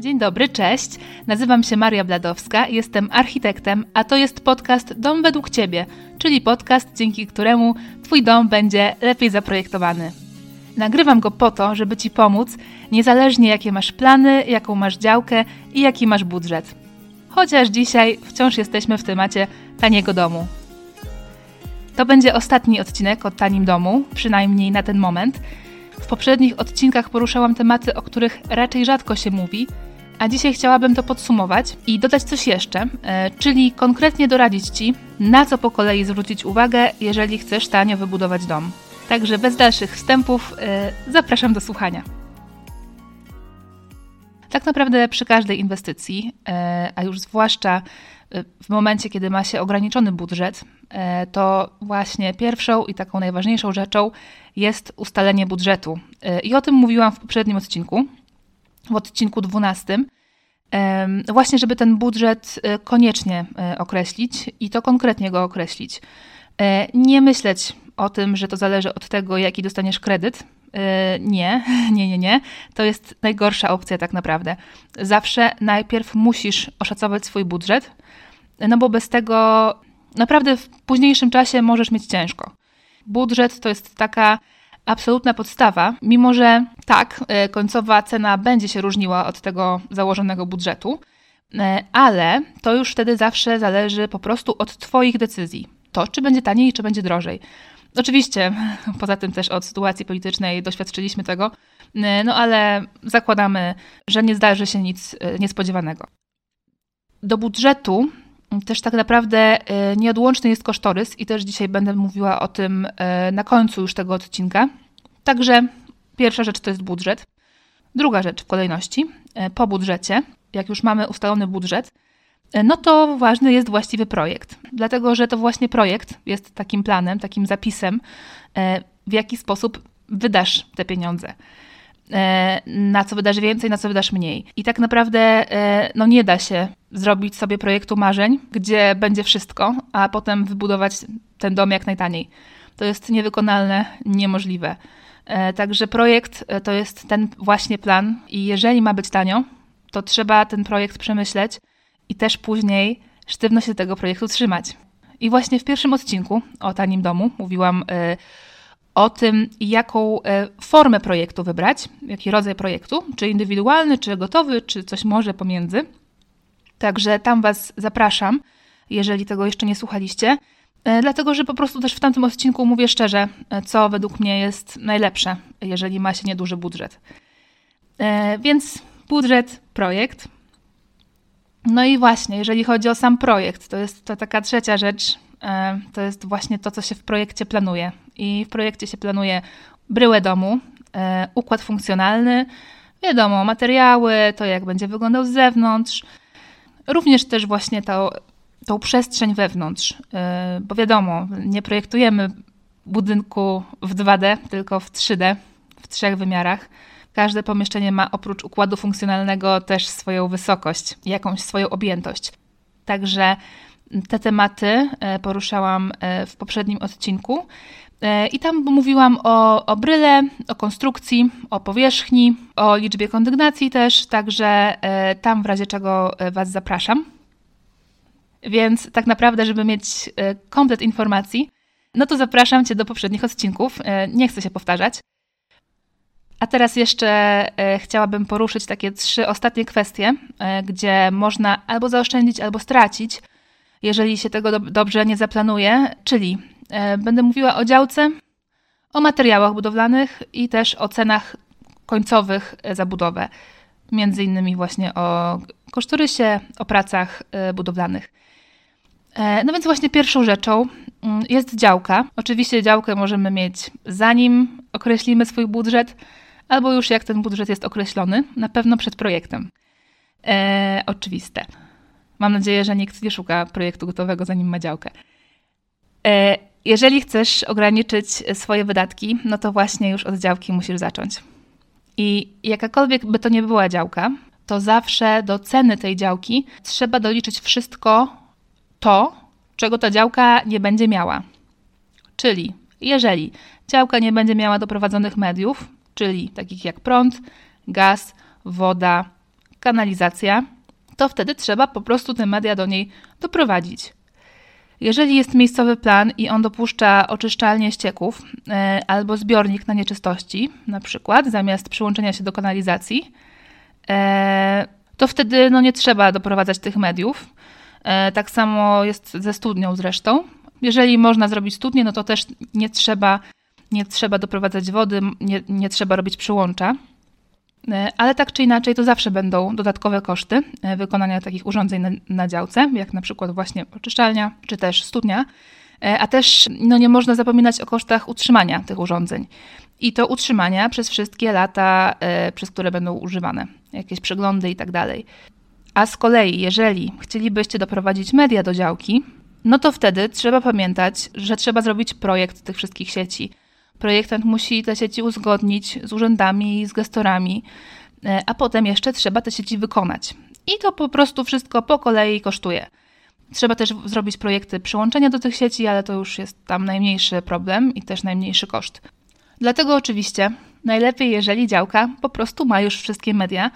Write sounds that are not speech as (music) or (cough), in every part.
Dzień dobry, cześć. Nazywam się Maria Bladowska, jestem architektem, a to jest podcast Dom według Ciebie, czyli podcast, dzięki któremu Twój dom będzie lepiej zaprojektowany. Nagrywam go po to, żeby Ci pomóc, niezależnie jakie masz plany, jaką masz działkę i jaki masz budżet. Chociaż dzisiaj wciąż jesteśmy w temacie taniego domu. To będzie ostatni odcinek o tanim domu, przynajmniej na ten moment. W poprzednich odcinkach poruszałam tematy, o których raczej rzadko się mówi, a dzisiaj chciałabym to podsumować i dodać coś jeszcze, e, czyli konkretnie doradzić Ci, na co po kolei zwrócić uwagę, jeżeli chcesz tanio wybudować dom. Także bez dalszych wstępów e, zapraszam do słuchania. Tak naprawdę przy każdej inwestycji, e, a już zwłaszcza w momencie, kiedy ma się ograniczony budżet, to właśnie pierwszą i taką najważniejszą rzeczą jest ustalenie budżetu. I o tym mówiłam w poprzednim odcinku, w odcinku 12. Właśnie, żeby ten budżet e, koniecznie e, określić i to konkretnie go określić. E, nie myśleć o tym, że to zależy od tego, jaki dostaniesz kredyt. Nie, (laughs) nie, nie, nie. To jest najgorsza opcja tak naprawdę. Zawsze najpierw musisz oszacować swój budżet, no bo bez tego naprawdę w późniejszym czasie możesz mieć ciężko. Budżet to jest taka absolutna podstawa, mimo że tak, e, końcowa cena będzie się różniła od tego założonego budżetu, e, ale to już wtedy zawsze zależy po prostu od Twoich decyzji. To, czy będzie taniej, czy będzie drożej. Oczywiście, (laughs) poza tym też od sytuacji politycznej doświadczyliśmy tego, e, no ale zakładamy, że nie zdarzy się nic niespodziewanego. Do budżetu też tak naprawdę e, nieodłączny jest kosztorys i też dzisiaj będę mówiła o tym e, na końcu już tego odcinka. Także pierwsza rzecz to jest budżet. Druga rzecz w kolejności, e, po budżecie, jak już mamy ustalony budżet, no to ważny jest właściwy projekt, dlatego że to właśnie projekt jest takim planem, takim zapisem, w jaki sposób wydasz te pieniądze. E, na co wydasz więcej, na co wydasz mniej. I tak naprawdę e, no nie da się zrobić sobie projektu marzeń, gdzie będzie wszystko, a potem wybudować ten dom jak najtaniej. To jest niewykonalne, niemożliwe. E, także projekt to jest ten właśnie plan i jeżeli ma być tanio, to trzeba ten projekt przemyśleć i też później sztywno się tego projektu trzymać. I właśnie w pierwszym odcinku o tanim domu mówiłam o tym, jaką e, formę projektu wybrać, jaki rodzaj projektu, czy indywidualny, czy gotowy, czy coś może pomiędzy. Także tam Was zapraszam, jeżeli tego jeszcze nie słuchaliście, e, dlatego że po prostu też w tamtym odcinku mówię szczerze, e, co według mnie jest najlepsze, jeżeli ma się nieduży budżet. Więc budżet, projekt. No i właśnie, jeżeli chodzi o sam projekt, to jest to taka trzecia rzecz, to jest właśnie to, co się w projekcie planuje i w projekcie się planuje bryłę domu, e, układ funkcjonalny, wiadomo, materiały, to jak będzie wyglądał z zewnątrz, również też właśnie to, tą przestrzeń wewnątrz, e, bo wiadomo, nie projektujemy budynku w 2D, tylko w 3D, w trzech wymiarach. Każde pomieszczenie ma oprócz układu funkcjonalnego też swoją wysokość, jakąś swoją objętość. Także te tematy e, poruszałam w poprzednim odcinku. E, I tam mówiłam o, o bryle, o konstrukcji, o powierzchni, o liczbie kondygnacji też, także e, tam w razie czego e, Was zapraszam. Więc tak naprawdę, żeby mieć komplet informacji, no to zapraszam Cię do poprzednich odcinków. Nie chcę się powtarzać. A teraz jeszcze chciałabym poruszyć takie trzy ostatnie kwestie, gdzie można albo zaoszczędzić, albo stracić, jeżeli się tego dobrze nie zaplanuje, czyli E, będę mówiła o działce, o materiałach budowlanych i też o cenach końcowych za budowę. Między innymi właśnie o kosztorysie, o pracach e, budowlanych. E, no więc właśnie pierwszą rzeczą mm, jest działka. Oczywiście działkę możemy mieć zanim określimy swój budżet, albo już jak ten budżet jest określony, na pewno przed projektem. E, oczywiste. Mam nadzieję, że nikt nie szuka projektu gotowego, zanim ma działkę. E, jeżeli chcesz ograniczyć swoje wydatki, no to właśnie już od działki musisz zacząć. I jakakolwiek by to nie była działka, to zawsze do ceny tej działki trzeba doliczyć wszystko to, czego ta działka nie będzie miała. Czyli jeżeli działka nie będzie miała doprowadzonych mediów, czyli takich jak prąd, gaz, woda, kanalizacja, to wtedy trzeba po prostu te media do niej doprowadzić. Jeżeli jest miejscowy plan i on dopuszcza oczyszczalnię ścieków e, albo zbiornik na nieczystości, na przykład zamiast przyłączenia się do kanalizacji, e, to wtedy no, nie trzeba doprowadzać tych mediów. E, tak samo jest ze studnią zresztą. Jeżeli można zrobić studnię, no to też nie trzeba, nie trzeba doprowadzać wody, nie, nie trzeba robić przyłącza. E, ale tak czy inaczej, to zawsze będą dodatkowe koszty e, wykonania takich urządzeń na, na działce, jak na przykład właśnie oczyszczalnia czy też studnia. A też no, nie można zapominać o kosztach utrzymania tych urządzeń. I to utrzymania przez wszystkie lata, przez które będą używane, jakieś przeglądy i tak dalej. A z kolei, jeżeli chcielibyście doprowadzić media do działki, no to wtedy trzeba pamiętać, że trzeba zrobić projekt tych wszystkich sieci. Projektant musi te sieci uzgodnić z urzędami, z gestorami, e, a potem jeszcze trzeba te sieci wykonać. I to po prostu wszystko po kolei kosztuje. Trzeba też zrobić projekty przyłączenia do tych sieci, ale to już jest tam najmniejszy problem i też najmniejszy koszt. Dlatego oczywiście najlepiej, jeżeli działka po prostu ma już wszystkie media,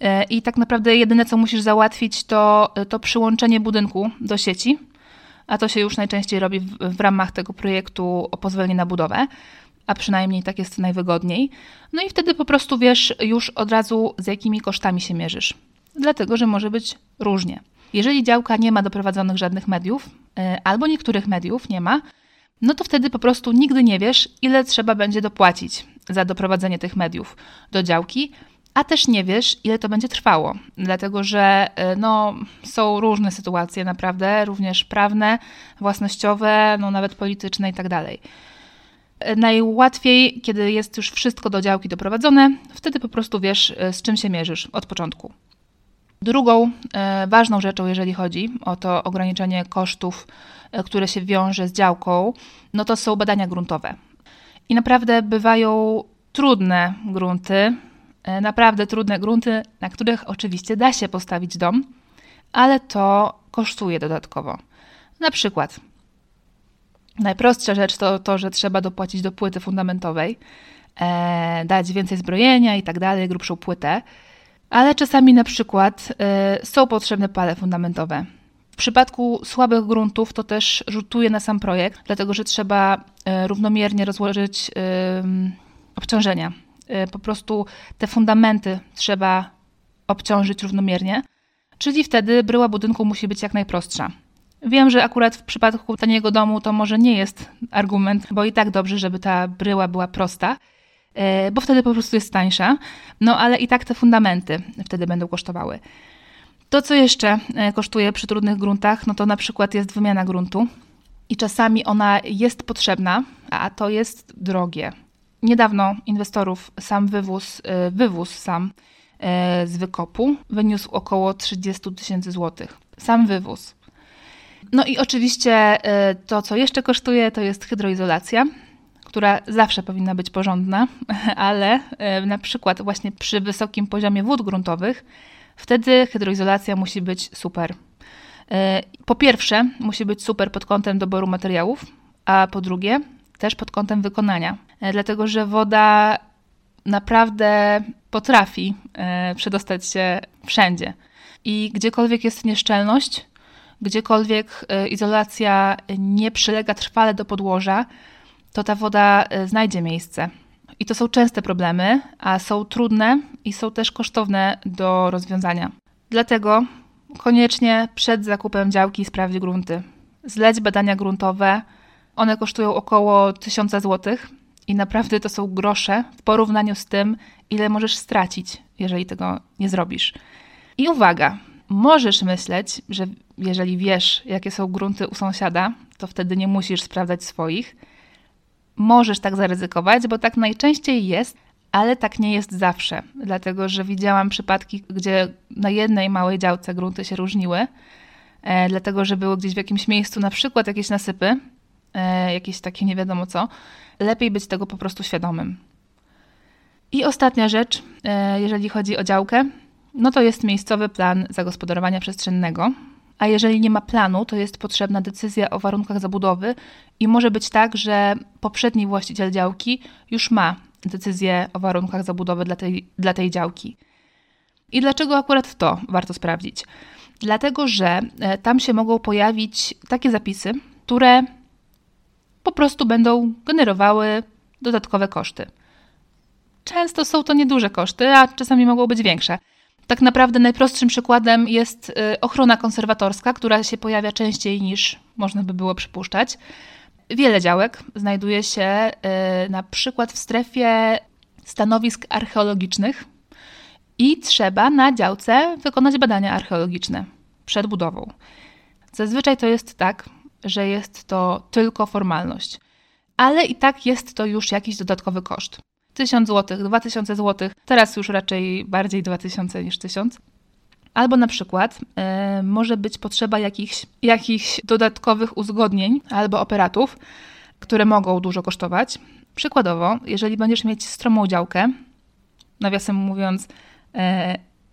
E, I tak naprawdę jedyne, co musisz załatwić, to, to przyłączenie budynku do sieci, a to się już najczęściej robi w, w ramach tego projektu o pozwolenie na budowę, a przynajmniej tak jest najwygodniej. No i wtedy po prostu wiesz już od razu, z jakimi kosztami się mierzysz, dlatego że może być różnie. Jeżeli działka nie ma doprowadzonych żadnych mediów, e, albo niektórych mediów nie ma, no to wtedy po prostu nigdy nie wiesz, ile trzeba będzie dopłacić za doprowadzenie tych mediów do działki, a też nie wiesz, ile to będzie trwało, dlatego że e, no, są różne sytuacje naprawdę, również prawne, własnościowe, no, nawet polityczne i tak dalej. E, najłatwiej, kiedy jest już wszystko do działki doprowadzone, wtedy po prostu wiesz, e, z czym się mierzysz od początku. Drugą ważną rzeczą, jeżeli chodzi o to ograniczenie kosztów, które się wiąże z działką, no to są badania gruntowe. I naprawdę bywają trudne grunty, naprawdę trudne grunty, na których oczywiście da się postawić dom, ale to kosztuje dodatkowo. Na przykład najprostsza rzecz to to, że trzeba dopłacić do płyty fundamentowej, e, dać więcej zbrojenia i tak dalej, grubszą płytę, ale czasami na przykład e, są potrzebne pale fundamentowe. W przypadku słabych gruntów to też rzutuje na sam projekt, dlatego że trzeba e, równomiernie rozłożyć obciążenia po prostu te fundamenty trzeba obciążyć równomiernie, czyli wtedy bryła budynku musi być jak najprostsza. Wiem, że akurat w przypadku taniego domu to może nie jest argument, bo i tak dobrze, żeby ta bryła była prosta, y, bo wtedy po prostu jest tańsza, no ale i tak te fundamenty wtedy będą kosztowały. To, co jeszcze y, kosztuje przy trudnych gruntach, no to na przykład jest wymiana gruntu i czasami ona jest potrzebna, a to jest drogie. Niedawno inwestorów sam wywóz, y, wywóz sam y, z wykopu wyniósł około 30 tysięcy złotych. Sam wywóz. No i oczywiście y, to, co jeszcze kosztuje, to jest hydroizolacja, która zawsze powinna być porządna, (laughs) ale na przykład właśnie przy wysokim poziomie wód gruntowych, wtedy hydroizolacja musi być super. Po pierwsze, musi być super pod kątem doboru materiałów, a po drugie, też pod kątem wykonania. E, dlatego że woda naprawdę potrafi e, przedostać się wszędzie. I gdziekolwiek jest nieszczelność, gdziekolwiek e, izolacja nie przylega trwale do podłoża, to ta woda znajdzie miejsce. I to są częste problemy, a są trudne i są też kosztowne do rozwiązania. Dlatego koniecznie przed zakupem działki sprawdź grunty. Zleć badania gruntowe. One kosztują około 1000 złotych i naprawdę to są grosze w porównaniu z tym, ile możesz stracić, jeżeli tego nie zrobisz. I uwaga, możesz myśleć, że jeżeli wiesz, jakie są grunty u sąsiada, to wtedy nie musisz sprawdzać swoich. Możesz tak zaryzykować, bo tak najczęściej jest, ale tak nie jest zawsze, dlatego że widziałam przypadki, gdzie na jednej małej działce grunty się różniły, e, dlatego że były gdzieś w jakimś miejscu na przykład jakieś nasypy, jakieś takie nie wiadomo co, lepiej być tego po prostu świadomym. I ostatnia rzecz, e, jeżeli chodzi o działkę, no to jest miejscowy plan zagospodarowania przestrzennego. A jeżeli nie ma planu, to jest potrzebna decyzja o warunkach zabudowy i może być tak, że poprzedni właściciel działki już ma decyzję o warunkach zabudowy dla tej, dla tej działki. I dlaczego akurat to warto sprawdzić? Dlatego, że e, tam się mogą pojawić takie zapisy, które po prostu będą generowały dodatkowe koszty. Często są to nieduże koszty, a czasami mogą być większe. Tak naprawdę najprostszym przykładem jest y, ochrona konserwatorska, która się pojawia częściej niż można by było przypuszczać. Wiele działek znajduje się y, na przykład w strefie stanowisk archeologicznych i trzeba na działce wykonać badania archeologiczne przed budową. Zazwyczaj to jest tak, że jest to tylko formalność, ale i tak jest to już jakiś dodatkowy koszt. 1000 zł, 2000 zł, teraz już raczej bardziej 2000 niż 1000. Albo na przykład y, może być potrzeba jakichś, jakichś dodatkowych uzgodnień albo operatów, które mogą dużo kosztować. Przykładowo, jeżeli będziesz mieć stromą działkę, nawiasem mówiąc, y,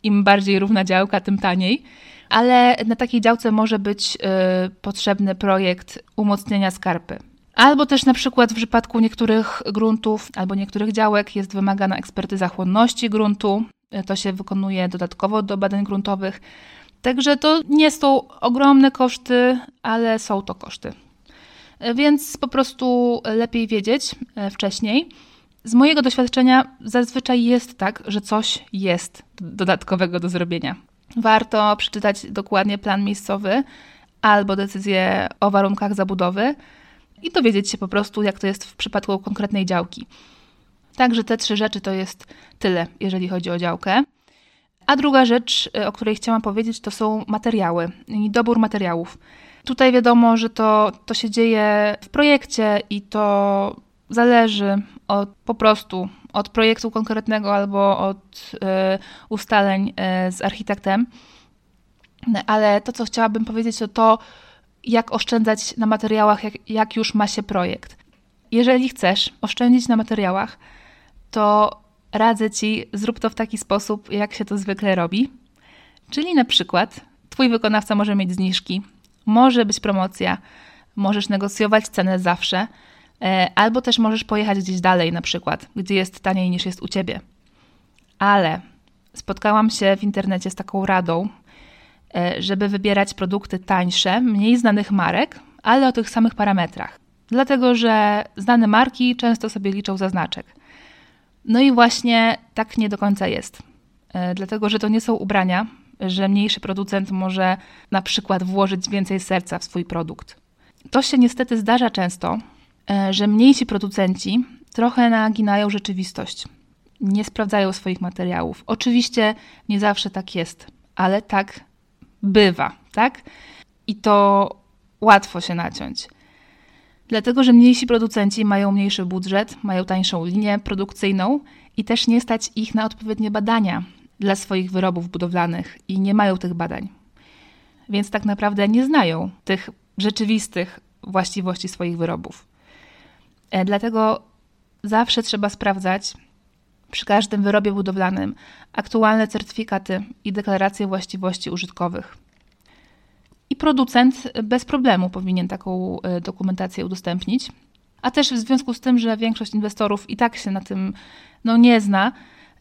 im bardziej równa działka, tym taniej, ale na takiej działce może być y, potrzebny projekt umocnienia skarpy. Albo też na przykład w przypadku niektórych gruntów albo niektórych działek jest wymagana ekspertyza chłonności gruntu. To się wykonuje dodatkowo do badań gruntowych. Także to nie są ogromne koszty, ale są to koszty. Więc po prostu lepiej wiedzieć e, wcześniej. Z mojego doświadczenia zazwyczaj jest tak, że coś jest dodatkowego do zrobienia. Warto przeczytać dokładnie plan miejscowy albo decyzję o warunkach zabudowy i dowiedzieć się po prostu, jak to jest w przypadku konkretnej działki. Także te trzy rzeczy to jest tyle, jeżeli chodzi o działkę. A druga rzecz, y, o której chciałam powiedzieć, to są materiały i dobór materiałów. Tutaj wiadomo, że to, to się dzieje w projekcie i to zależy od, po prostu od projektu konkretnego albo od y, ustaleń y, z architektem. Ale to, co chciałabym powiedzieć, to to, jak oszczędzać na materiałach, jak, jak już ma się projekt. Jeżeli chcesz oszczędzić na materiałach, to radzę Ci, zrób to w taki sposób, jak się to zwykle robi. Czyli na przykład Twój wykonawca może mieć zniżki, może być promocja, możesz negocjować cenę zawsze, albo też możesz pojechać gdzieś dalej, na przykład, gdzie jest taniej niż jest u Ciebie. Ale spotkałam się w internecie z taką radą, E, żeby wybierać produkty tańsze, mniej znanych marek, ale o tych samych parametrach. Dlatego, że znane marki często sobie liczą za znaczek. No i właśnie tak nie do końca jest. E, dlatego, że to nie są ubrania, że mniejszy producent może na przykład włożyć więcej serca w swój produkt. To się niestety zdarza często, e, że mniejsi producenci trochę naginają rzeczywistość. Nie sprawdzają swoich materiałów. Oczywiście nie zawsze tak jest, ale tak bywa, tak? I to łatwo się naciąć. Dlatego, że mniejsi producenci mają mniejszy budżet, mają tańszą linię produkcyjną i też nie stać ich na odpowiednie badania dla swoich wyrobów budowlanych i nie mają tych badań. Więc tak naprawdę nie znają tych rzeczywistych właściwości swoich wyrobów. E, dlatego zawsze trzeba sprawdzać przy każdym wyrobie budowlanym aktualne certyfikaty i deklaracje właściwości użytkowych. I producent bez problemu powinien taką e, dokumentację udostępnić. A też w związku z tym, że większość inwestorów i tak się na tym no, nie zna,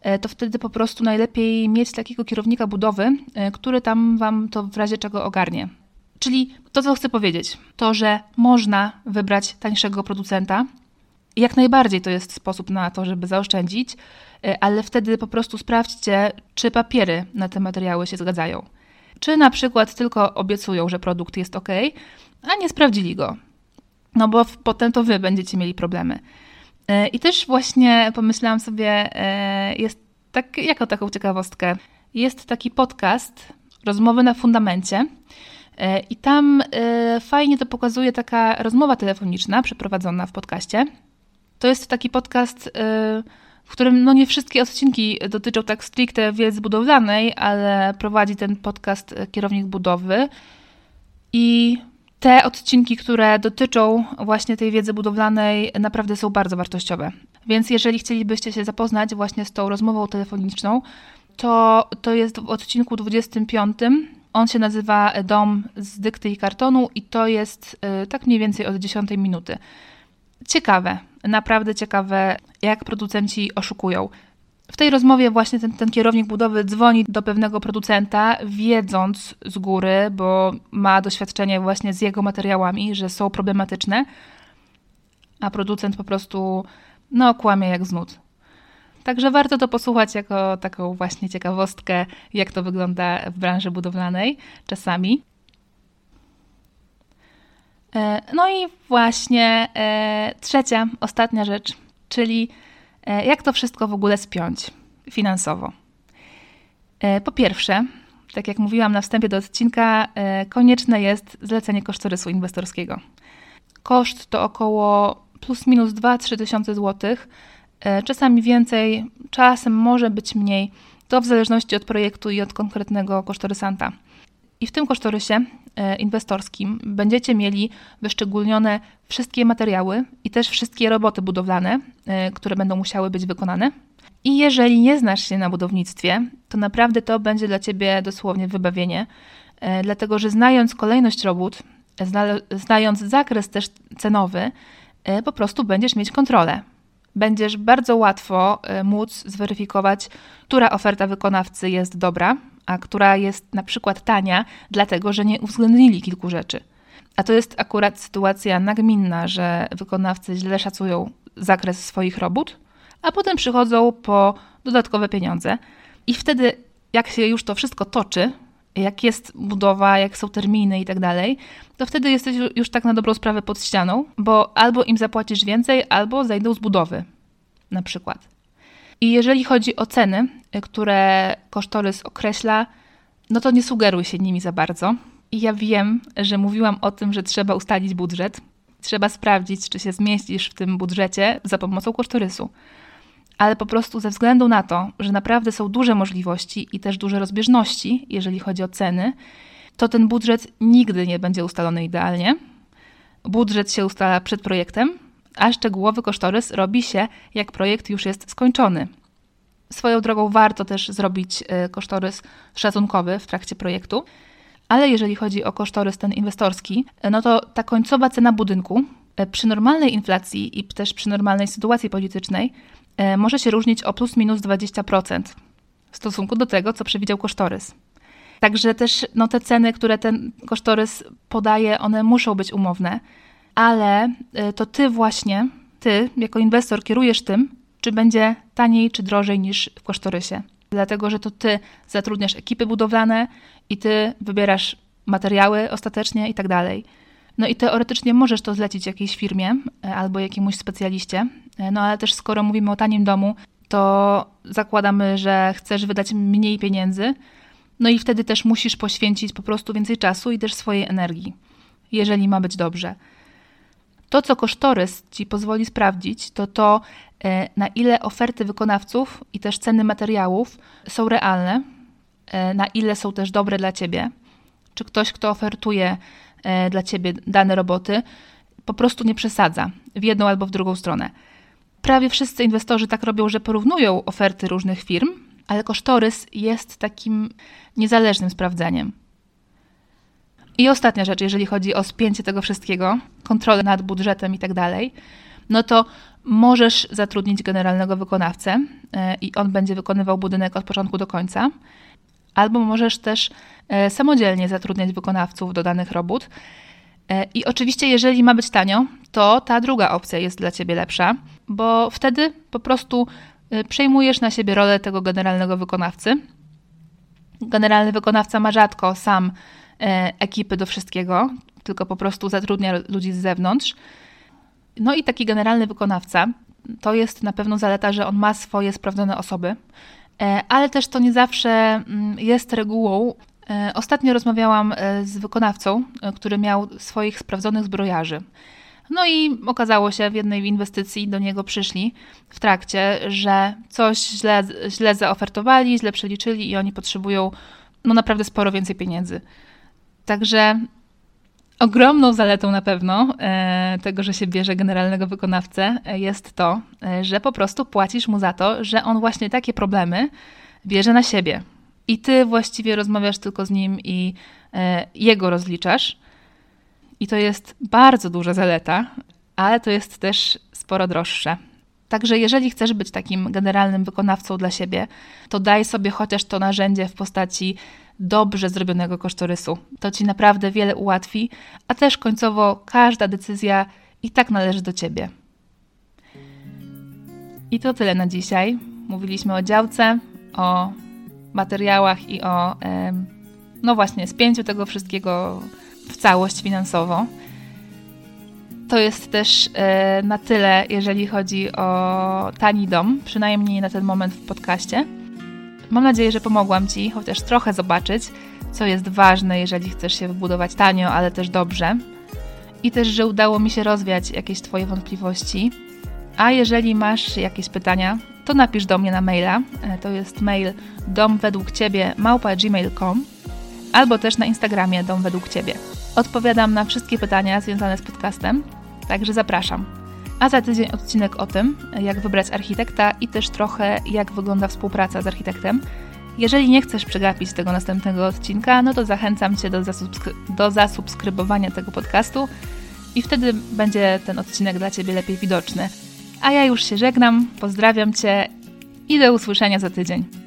e, to wtedy po prostu najlepiej mieć takiego kierownika budowy, który tam wam to w razie czego ogarnie. Czyli to, co chcę powiedzieć, to, że można wybrać tańszego producenta, jak najbardziej to jest sposób na to, żeby zaoszczędzić, e, ale wtedy po prostu sprawdźcie, czy papiery na te materiały się zgadzają. Czy na przykład tylko obiecują, że produkt jest ok, a nie sprawdzili go. No bo potem to wy będziecie mieli problemy. E, I też właśnie pomyślałam sobie, e, jest tak, jako taką ciekawostkę, jest taki podcast Rozmowy na fundamencie. I tam fajnie to pokazuje taka rozmowa telefoniczna przeprowadzona w podcaście to jest taki podcast, y, w którym no nie wszystkie odcinki dotyczą tak stricte wiedzy budowlanej, ale prowadzi ten podcast kierownik budowy. I te odcinki, które dotyczą właśnie tej wiedzy budowlanej, naprawdę są bardzo wartościowe. Więc jeżeli chcielibyście się zapoznać właśnie z tą rozmową telefoniczną, to to jest w odcinku 25. On się nazywa Dom z dykty i kartonu i to jest y, tak mniej więcej od 10 minuty. Ciekawe, naprawdę ciekawe, jak producenci oszukują. W tej rozmowie właśnie ten, ten, kierownik budowy dzwoni do pewnego producenta, wiedząc z góry, bo ma doświadczenie właśnie z jego materiałami, że są problematyczne, a producent po prostu no, kłamie jak z nut. Także warto to posłuchać jako taką właśnie ciekawostkę, jak to wygląda w branży budowlanej czasami. E, no i właśnie e, trzecia, ostatnia rzecz, czyli e, jak to wszystko w ogóle spiąć finansowo. Po pierwsze, tak jak mówiłam na wstępie do odcinka, konieczne jest zlecenie kosztorysu inwestorskiego. Koszt to około plus minus 2-3 tysiące złotych, czasami więcej, czasem może być mniej, to w zależności od projektu i od konkretnego kosztorysanta. I w tym kosztorysie e, inwestorskim będziecie mieli wyszczególnione wszystkie materiały i też wszystkie roboty budowlane, e, które będą musiały być wykonane. I jeżeli nie znasz się na budownictwie, to naprawdę to będzie dla ciebie dosłownie wybawienie, e, dlatego że znając kolejność robót, znając zakres też cenowy, po prostu będziesz mieć kontrolę. Będziesz bardzo łatwo móc zweryfikować, która oferta wykonawcy jest dobra, a która jest na przykład tania, dlatego że nie uwzględnili kilku rzeczy. A to jest akurat sytuacja nagminna, że wykonawcy źle szacują zakres swoich robót, a potem przychodzą po dodatkowe pieniądze. I wtedy, jak się już to wszystko toczy, jak jest budowa, jak są terminy i tak dalej, to wtedy jesteś już tak na dobrą sprawę pod ścianą, bo albo im zapłacisz więcej, albo zejdą z budowy, na przykład. I jeżeli chodzi o ceny, y, które kosztorys określa, no to nie sugeruj się nimi za bardzo. I ja wiem, że mówiłam o tym, że trzeba ustalić budżet. Trzeba sprawdzić, czy się zmieścisz w tym budżecie za pomocą kosztorysu. Ale po prostu ze względu na to, że naprawdę są duże możliwości i też duże rozbieżności, jeżeli chodzi o ceny, to ten budżet nigdy nie będzie ustalony idealnie. Budżet się ustala przed projektem, a szczegółowy kosztorys robi się, jak projekt już jest skończony. Swoją drogą warto też zrobić e, kosztorys szacunkowy w trakcie projektu, ale jeżeli chodzi o kosztorys ten inwestorski, e, no to ta końcowa cena budynku e, przy normalnej inflacji i też przy normalnej sytuacji politycznej może się różnić o plus minus 20% w stosunku do tego, co przewidział kosztorys. Także też no, te ceny, które ten kosztorys podaje, one muszą być umowne ale y, to ty właśnie, ty jako inwestor kierujesz tym, czy będzie taniej czy drożej niż w kosztorysie. Dlatego, że to ty zatrudniasz ekipy budowlane i ty wybierasz materiały ostatecznie i tak dalej. No i teoretycznie możesz to zlecić jakiejś firmie y, albo jakiemuś specjaliście, y, no ale też skoro mówimy o tanim domu, to zakładamy, że chcesz wydać mniej pieniędzy, no i wtedy też musisz poświęcić po prostu więcej czasu i też swojej energii, jeżeli ma być dobrze. To, co kosztorys Ci pozwoli sprawdzić, to to, e, na ile oferty wykonawców i też ceny materiałów są realne, e, na ile są też dobre dla Ciebie. Czy ktoś, kto ofertuje e, dla Ciebie dane roboty, po prostu nie przesadza w jedną albo w drugą stronę. Prawie wszyscy inwestorzy tak robią, że porównują oferty różnych firm, ale kosztorys jest takim niezależnym sprawdzeniem. I ostatnia rzecz, jeżeli chodzi o spięcie tego wszystkiego, kontrolę nad budżetem i tak dalej, no to możesz zatrudnić generalnego wykonawcę e, i on będzie wykonywał budynek od początku do końca, albo możesz też e, samodzielnie zatrudniać wykonawców do danych robót. E, I oczywiście, jeżeli ma być tanio, to ta druga opcja jest dla ciebie lepsza, bo wtedy po prostu przejmujesz na siebie rolę tego generalnego wykonawcy. Generalny wykonawca ma rzadko sam E, ekipy do wszystkiego, tylko po prostu zatrudnia ludzi z zewnątrz. No i taki generalny wykonawca to jest na pewno zaleta, że on ma swoje sprawdzone osoby, e, ale też to nie zawsze mm, jest regułą. E, ostatnio rozmawiałam z wykonawcą, który miał swoich sprawdzonych zbrojarzy. No i okazało się w jednej inwestycji do niego przyszli w trakcie, że coś źle, źle zaofertowali, źle przeliczyli i oni potrzebują no naprawdę sporo więcej pieniędzy. Także ogromną zaletą na pewno e, tego, że się bierze generalnego wykonawcę, e, jest to, e, że po prostu płacisz mu za to, że on właśnie takie problemy bierze na siebie. I ty właściwie rozmawiasz tylko z nim i jego rozliczasz. I to jest bardzo duża zaleta, ale to jest też sporo droższe. Także jeżeli chcesz być takim generalnym wykonawcą dla siebie, to daj sobie chociaż to narzędzie w postaci dobrze zrobionego kosztorysu. To ci naprawdę wiele ułatwi, a też końcowo każda decyzja i tak należy do ciebie. I to tyle na dzisiaj. Mówiliśmy o działce, o materiałach i o, no właśnie, spięciu tego wszystkiego w całość finansowo. To jest też e, na tyle, jeżeli chodzi o tani dom, przynajmniej na ten moment w podcaście. Mam nadzieję, że pomogłam Ci chociaż trochę zobaczyć, co jest ważne, jeżeli chcesz się wybudować tanio, ale też dobrze. I też, że udało mi się rozwiać jakieś Twoje wątpliwości. A jeżeli masz jakieś pytania, to napisz do mnie na maila. E, to jest mail dom według Ciebie małpa.gmail.com albo też na Instagramie dom według Ciebie. Odpowiadam na wszystkie pytania związane z podcastem, także zapraszam. A za tydzień odcinek o tym, jak wybrać architekta i też trochę jak wygląda współpraca z architektem. Jeżeli nie chcesz przegapić tego następnego odcinka, no to zachęcam Cię do, zasubskry do zasubskrybowania tego podcastu i wtedy będzie ten odcinek dla Ciebie lepiej widoczny. A ja już się żegnam, pozdrawiam Cię i do usłyszenia za tydzień.